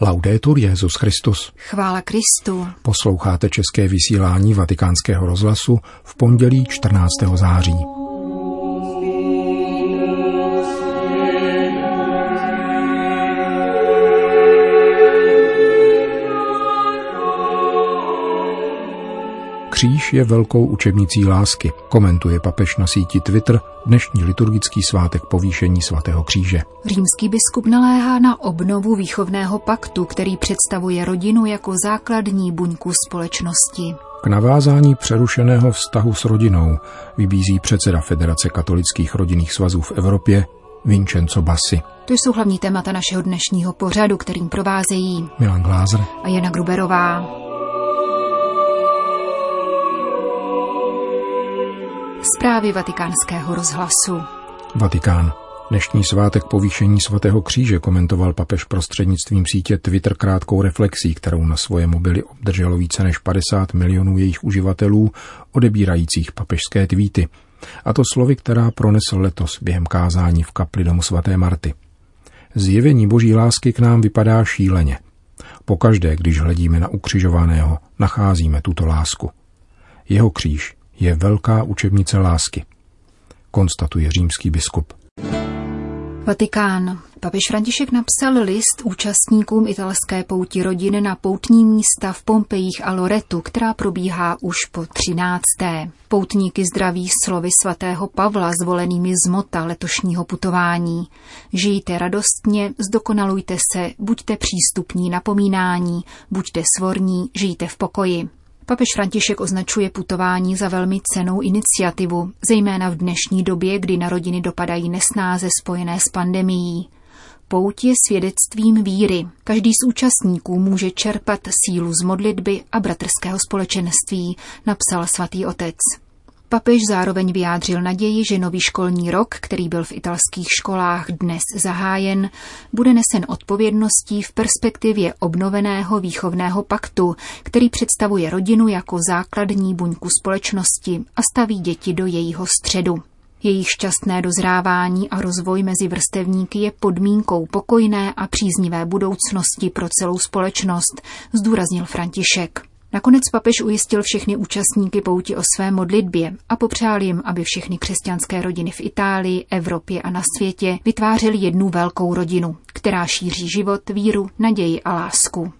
Laudetur Jezus Christus. Chvála Kristu. Posloucháte české vysílání Vatikánského rozhlasu v pondělí 14. září. Kříž je velkou učebnicí lásky, komentuje papež na síti Twitter dnešní liturgický svátek povýšení svatého kříže. Římský biskup naléhá na obnovu výchovného paktu, který představuje rodinu jako základní buňku společnosti. K navázání přerušeného vztahu s rodinou vybízí předseda Federace katolických rodinných svazů v Evropě Vincenzo Bassi. To jsou hlavní témata našeho dnešního pořadu, kterým provázejí Milan Glázer a Jana Gruberová. Zprávy vatikánského rozhlasu. Vatikán. Dnešní svátek povýšení svatého kříže komentoval papež prostřednictvím sítě Twitter krátkou reflexí, kterou na svoje mobily obdrželo více než 50 milionů jejich uživatelů, odebírajících papežské tweety. A to slovy, která pronesl letos během kázání v kapli domu svaté Marty. Zjevení boží lásky k nám vypadá šíleně. Pokaždé, když hledíme na ukřižovaného, nacházíme tuto lásku. Jeho kříž je velká učebnice lásky, konstatuje římský biskup. Vatikán. Papež František napsal list účastníkům italské pouti rodiny na poutní místa v Pompejích a Loretu, která probíhá už po 13. Poutníky zdraví slovy svatého Pavla zvolenými z mota letošního putování. Žijte radostně, zdokonalujte se, buďte přístupní napomínání, buďte svorní, žijte v pokoji. Papež František označuje putování za velmi cenou iniciativu, zejména v dnešní době, kdy na rodiny dopadají nesnáze spojené s pandemií. Pout je svědectvím víry. Každý z účastníků může čerpat sílu z modlitby a bratrského společenství, napsal svatý otec. Papež zároveň vyjádřil naději, že nový školní rok, který byl v italských školách dnes zahájen, bude nesen odpovědností v perspektivě obnoveného výchovného paktu, který představuje rodinu jako základní buňku společnosti a staví děti do jejího středu. Jejich šťastné dozrávání a rozvoj mezi vrstevníky je podmínkou pokojné a příznivé budoucnosti pro celou společnost, zdůraznil František. Nakonec papež ujistil všechny účastníky pouti o své modlitbě a popřál jim, aby všechny křesťanské rodiny v Itálii, Evropě a na světě vytvářely jednu velkou rodinu, která šíří život, víru, naději a lásku.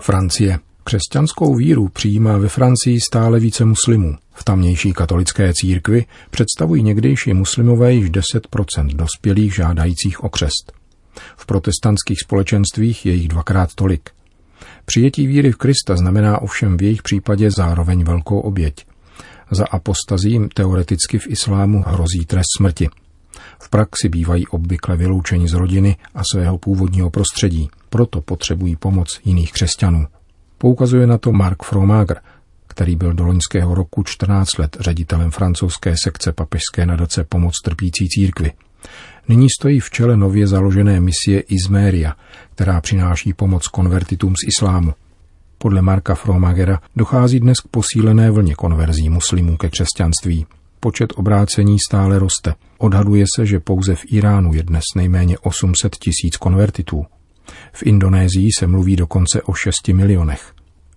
Francie. Křesťanskou víru přijímá ve Francii stále více muslimů. V tamnější katolické církvi představují někdejší muslimové již 10% dospělých žádajících o křest. V protestantských společenstvích je jich dvakrát tolik – Přijetí víry v Krista znamená ovšem v jejich případě zároveň velkou oběť. Za apostazím teoreticky v islámu hrozí trest smrti. V praxi bývají obvykle vyloučeni z rodiny a svého původního prostředí, proto potřebují pomoc jiných křesťanů. Poukazuje na to Mark Fromager, který byl do loňského roku 14 let ředitelem francouzské sekce papežské nadace Pomoc trpící církvy. Nyní stojí v čele nově založené misie Izméria, která přináší pomoc konvertitům z islámu. Podle Marka Fromagera dochází dnes k posílené vlně konverzí muslimů ke křesťanství. Počet obrácení stále roste. Odhaduje se, že pouze v Iránu je dnes nejméně 800 tisíc konvertitů. V Indonésii se mluví dokonce o 6 milionech.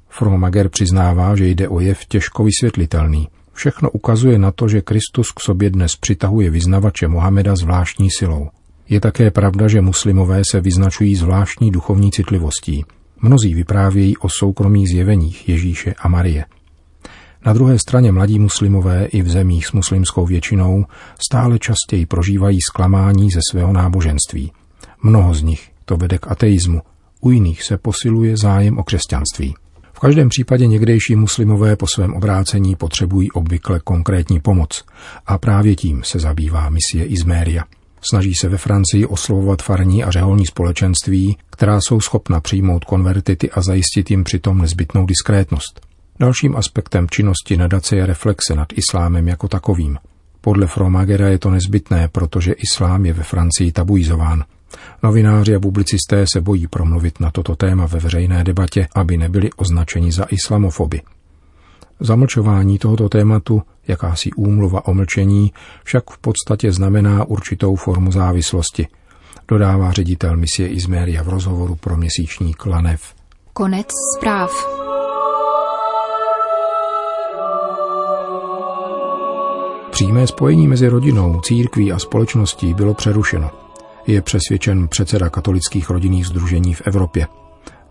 Fromager přiznává, že jde o jev těžko vysvětlitelný. Všechno ukazuje na to, že Kristus k sobě dnes přitahuje vyznavače Mohameda zvláštní silou. Je také pravda, že muslimové se vyznačují zvláštní duchovní citlivostí. Mnozí vyprávějí o soukromých zjeveních Ježíše a Marie. Na druhé straně mladí muslimové i v zemích s muslimskou většinou stále častěji prožívají zklamání ze svého náboženství. Mnoho z nich to vede k ateismu, u jiných se posiluje zájem o křesťanství. V každém případě někdejší muslimové po svém obrácení potřebují obvykle konkrétní pomoc a právě tím se zabývá misie Izméria. Snaží se ve Francii oslovovat farní a řeholní společenství, která jsou schopna přijmout konvertity a zajistit jim přitom nezbytnou diskrétnost. Dalším aspektem činnosti nadace je reflexe nad islámem jako takovým. Podle Fromagera je to nezbytné, protože islám je ve Francii tabuizován. Novináři a publicisté se bojí promluvit na toto téma ve veřejné debatě, aby nebyli označeni za islamofoby. Zamlčování tohoto tématu, jakási úmluva o mlčení, však v podstatě znamená určitou formu závislosti. dodává ředitel misie Izméria v rozhovoru pro měsíčník Lanev. Konec zpráv. Přímé spojení mezi rodinou, církví a společností bylo přerušeno. Je přesvědčen předseda katolických rodinných združení v Evropě.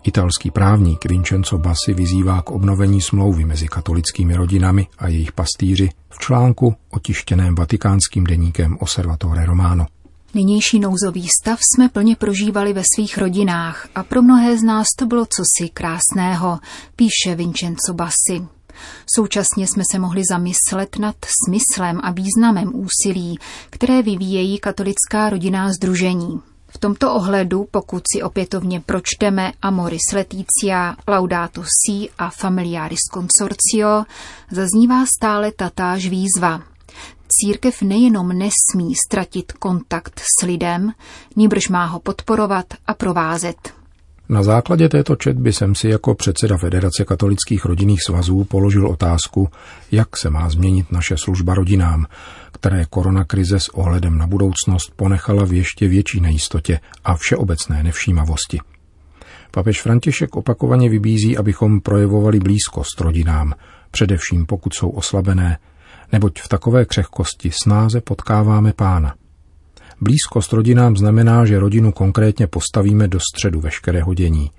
Italský právník Vincenzo Bassi vyzývá k obnovení smlouvy mezi katolickými rodinami a jejich pastýři v článku otištěném vatikánským deníkem Osservatore Romano. Nynější nouzový stav jsme plně prožívali ve svých rodinách a pro mnohé z nás to bylo cosi krásného, píše Vincenzo Bassi. Současně jsme se mohli zamyslet nad smyslem a významem úsilí, které vyvíjejí katolická rodinná združení. V tomto ohledu, pokud si opětovně pročteme Amoris Leticia, Laudato Si a Familiaris Consortio, zaznívá stále tatáž výzva. Církev nejenom nesmí ztratit kontakt s lidem, níbrž má ho podporovat a provázet. Na základě této četby jsem si jako předseda Federace katolických rodinných svazů položil otázku, jak se má změnit naše služba rodinám, které koronakrize s ohledem na budoucnost ponechala v ještě větší nejistotě a všeobecné nevšímavosti. Papež František opakovaně vybízí, abychom projevovali blízkost rodinám, především pokud jsou oslabené, neboť v takové křehkosti snáze potkáváme pána – Blízkost rodinám znamená, že rodinu konkrétně postavíme do středu veškerého dění.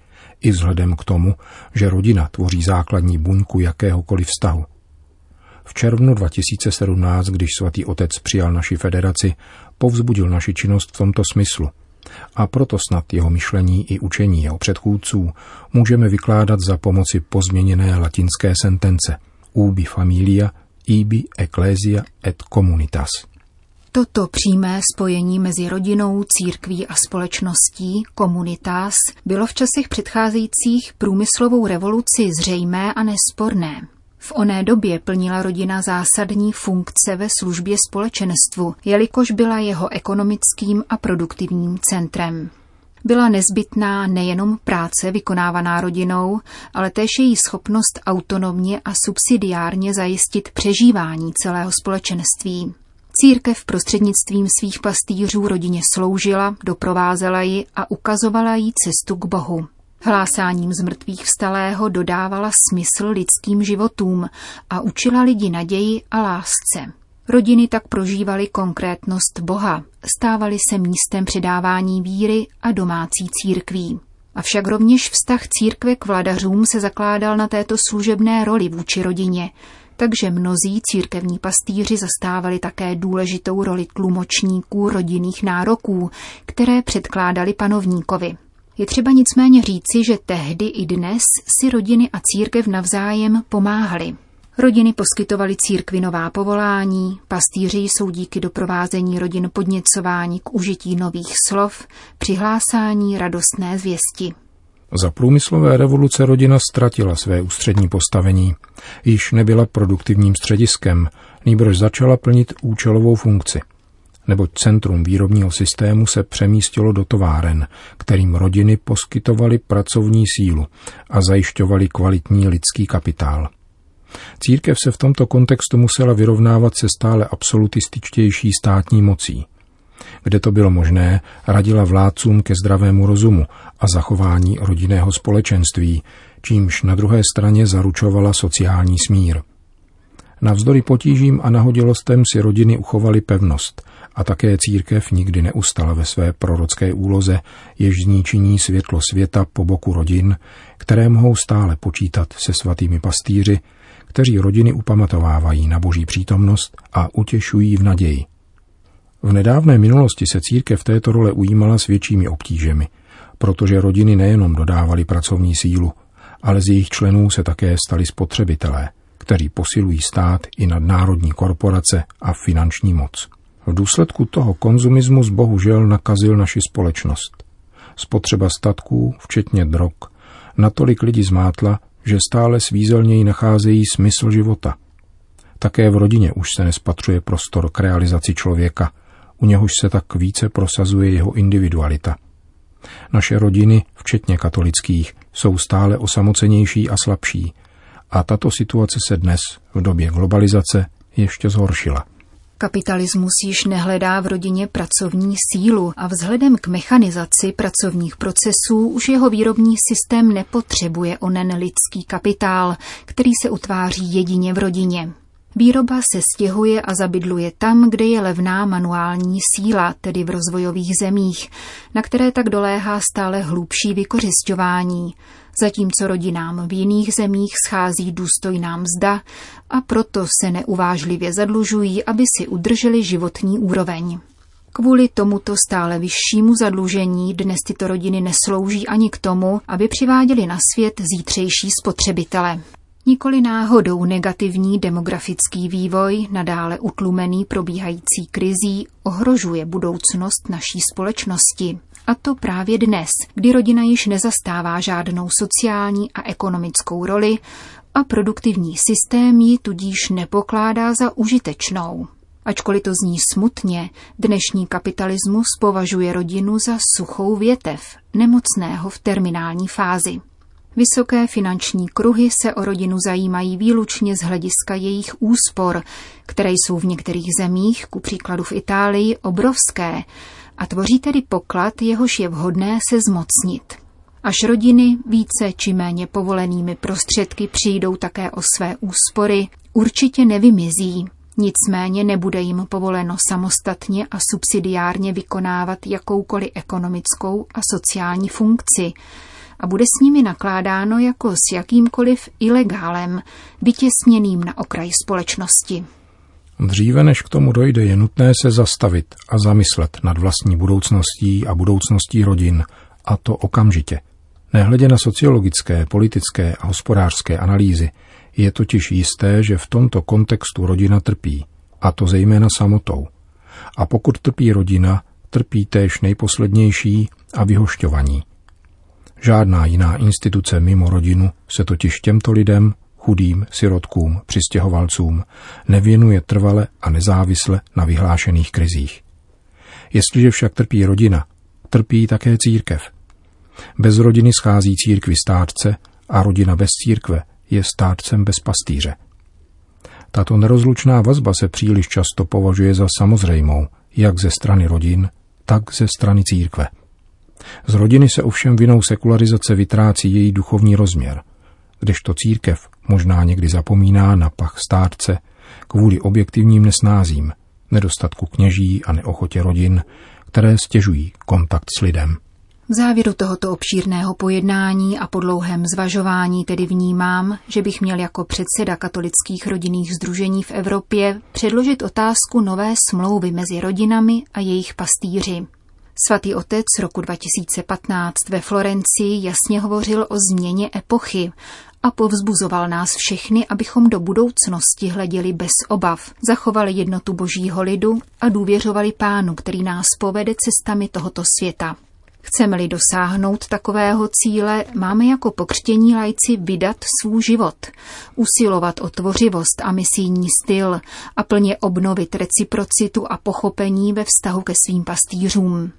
I vzhledem k tomu, že rodina tvoří základní buňku jakéhokoliv vztahu. V červnu 2017, když svatý otec přijal naši federaci, povzbudil naši činnost v tomto smyslu. A proto snad jeho myšlení i učení jeho předchůdců můžeme vykládat za pomoci pozměněné latinské sentence ubi familia, ibi ecclesia et communitas – Toto přímé spojení mezi rodinou, církví a společností, komunitas, bylo v časech předcházejících průmyslovou revoluci zřejmé a nesporné. V oné době plnila rodina zásadní funkce ve službě společenstvu, jelikož byla jeho ekonomickým a produktivním centrem. Byla nezbytná nejenom práce vykonávaná rodinou, ale též její schopnost autonomně a subsidiárně zajistit přežívání celého společenství. Církev prostřednictvím svých pastýřů rodině sloužila, doprovázela ji a ukazovala jí cestu k Bohu. Hlásáním z mrtvých vstalého dodávala smysl lidským životům a učila lidi naději a lásce. Rodiny tak prožívaly konkrétnost Boha, stávaly se místem předávání víry a domácí církví. Avšak rovněž vztah církve k vladařům se zakládal na této služebné roli vůči rodině, takže mnozí církevní pastýři zastávali také důležitou roli tlumočníků rodinných nároků, které předkládali panovníkovi. Je třeba nicméně říci, že tehdy i dnes si rodiny a církev navzájem pomáhali. Rodiny poskytovaly církvi nová povolání, pastýři jsou díky doprovázení rodin podněcování k užití nových slov, přihlásání radostné zvěsti. Za průmyslové revoluce rodina ztratila své ústřední postavení. Již nebyla produktivním střediskem, nýbrž začala plnit účelovou funkci. Neboť centrum výrobního systému se přemístilo do továren, kterým rodiny poskytovaly pracovní sílu a zajišťovaly kvalitní lidský kapitál. Církev se v tomto kontextu musela vyrovnávat se stále absolutističtější státní mocí – kde to bylo možné, radila vládcům ke zdravému rozumu a zachování rodinného společenství, čímž na druhé straně zaručovala sociální smír. Navzdory potížím a nahodilostem si rodiny uchovaly pevnost a také církev nikdy neustala ve své prorocké úloze, jež z ní činí světlo světa po boku rodin, které mohou stále počítat se svatými pastýři, kteří rodiny upamatovávají na boží přítomnost a utěšují v naději. V nedávné minulosti se církev této role ujímala s většími obtížemi, protože rodiny nejenom dodávaly pracovní sílu, ale z jejich členů se také stali spotřebitelé, kteří posilují stát i nadnárodní korporace a finanční moc. V důsledku toho konzumismus bohužel nakazil naši společnost. Spotřeba statků, včetně drog, natolik lidi zmátla, že stále svízelněji nacházejí smysl života. Také v rodině už se nespatřuje prostor k realizaci člověka – u něhož se tak více prosazuje jeho individualita. Naše rodiny, včetně katolických, jsou stále osamocenější a slabší a tato situace se dnes, v době globalizace, ještě zhoršila. Kapitalismus již nehledá v rodině pracovní sílu a vzhledem k mechanizaci pracovních procesů už jeho výrobní systém nepotřebuje onen lidský kapitál, který se utváří jedině v rodině. Výroba se stěhuje a zabydluje tam, kde je levná manuální síla, tedy v rozvojových zemích, na které tak doléhá stále hlubší vykořišťování, zatímco rodinám v jiných zemích schází důstojná mzda a proto se neuvážlivě zadlužují, aby si udrželi životní úroveň. Kvůli tomuto stále vyššímu zadlužení dnes tyto rodiny neslouží ani k tomu, aby přiváděli na svět zítřejší spotřebitele. Nikoli náhodou negativní demografický vývoj, nadále utlumený probíhající krizí, ohrožuje budoucnost naší společnosti. A to právě dnes, kdy rodina již nezastává žádnou sociální a ekonomickou roli a produktivní systém ji tudíž nepokládá za užitečnou. Ačkoliv to zní smutně, dnešní kapitalismus považuje rodinu za suchou větev, nemocného v terminální fázi. Vysoké finanční kruhy se o rodinu zajímají výlučně z hlediska jejich úspor, které jsou v některých zemích, ku příkladu v Itálii, obrovské a tvoří tedy poklad, jehož je vhodné se zmocnit. Až rodiny více či méně povolenými prostředky přijdou také o své úspory, určitě nevymizí. Nicméně nebude jim povoleno samostatně a subsidiárně vykonávat jakoukoliv ekonomickou a sociální funkci, a bude s nimi nakládáno jako s jakýmkoliv ilegálem, vytěsněným na okraj společnosti. Dříve než k tomu dojde, je nutné se zastavit a zamyslet nad vlastní budoucností a budoucností rodin, a to okamžitě. Nehledě na sociologické, politické a hospodářské analýzy, je totiž jisté, že v tomto kontextu rodina trpí, a to zejména samotou. A pokud trpí rodina, trpí též nejposlednější a vyhošťovaní – Žádná jiná instituce mimo rodinu se totiž těmto lidem, chudým, sirotkům, přistěhovalcům, nevěnuje trvale a nezávisle na vyhlášených krizích. Jestliže však trpí rodina, trpí také církev. Bez rodiny schází církvi státce a rodina bez církve je státcem bez pastýře. Tato nerozlučná vazba se příliš často považuje za samozřejmou, jak ze strany rodin, tak ze strany církve. Z rodiny se ovšem vinou sekularizace vytrácí její duchovní rozměr, kdežto církev možná někdy zapomíná na pach stárce kvůli objektivním nesnázím, nedostatku kněží a neochotě rodin, které stěžují kontakt s lidem. V závěru tohoto obšírného pojednání a po dlouhém zvažování tedy vnímám, že bych měl jako předseda katolických rodinných združení v Evropě předložit otázku nové smlouvy mezi rodinami a jejich pastýři. Svatý otec roku 2015 ve Florencii jasně hovořil o změně epochy a povzbuzoval nás všechny, abychom do budoucnosti hleděli bez obav, zachovali jednotu božího lidu a důvěřovali pánu, který nás povede cestami tohoto světa. Chceme-li dosáhnout takového cíle, máme jako pokřtění lajci vydat svůj život, usilovat o tvořivost a misijní styl a plně obnovit reciprocitu a pochopení ve vztahu ke svým pastýřům.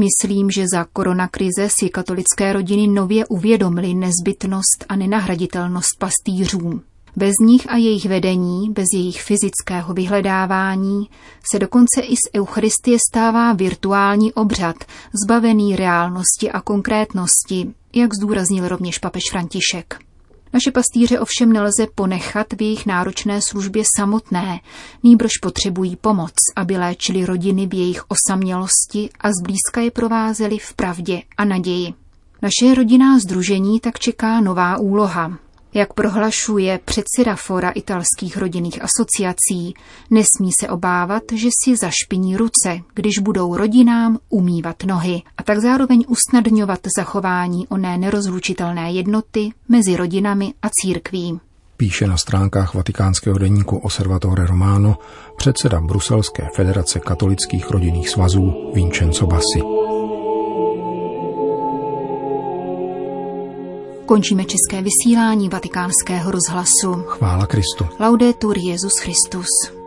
Myslím, že za koronakrize si katolické rodiny nově uvědomily nezbytnost a nenahraditelnost pastýřů. Bez nich a jejich vedení, bez jejich fyzického vyhledávání, se dokonce i z Eucharistie stává virtuální obřad, zbavený reálnosti a konkrétnosti, jak zdůraznil rovněž papež František. Naše pastýře ovšem nelze ponechat v jejich náročné službě samotné, nýbrž potřebují pomoc, aby léčili rodiny v jejich osamělosti a zblízka je provázeli v pravdě a naději. Naše rodinná združení tak čeká nová úloha. Jak prohlašuje předseda Fora italských rodinných asociací, nesmí se obávat, že si zašpiní ruce, když budou rodinám umývat nohy tak zároveň usnadňovat zachování oné nerozlučitelné jednoty mezi rodinami a církví. Píše na stránkách vatikánského deníku Osservatore Romano předseda Bruselské federace katolických rodinných svazů Vincenzo Bassi. Končíme české vysílání vatikánského rozhlasu. Chvála Kristu. Laudetur Jezus Christus.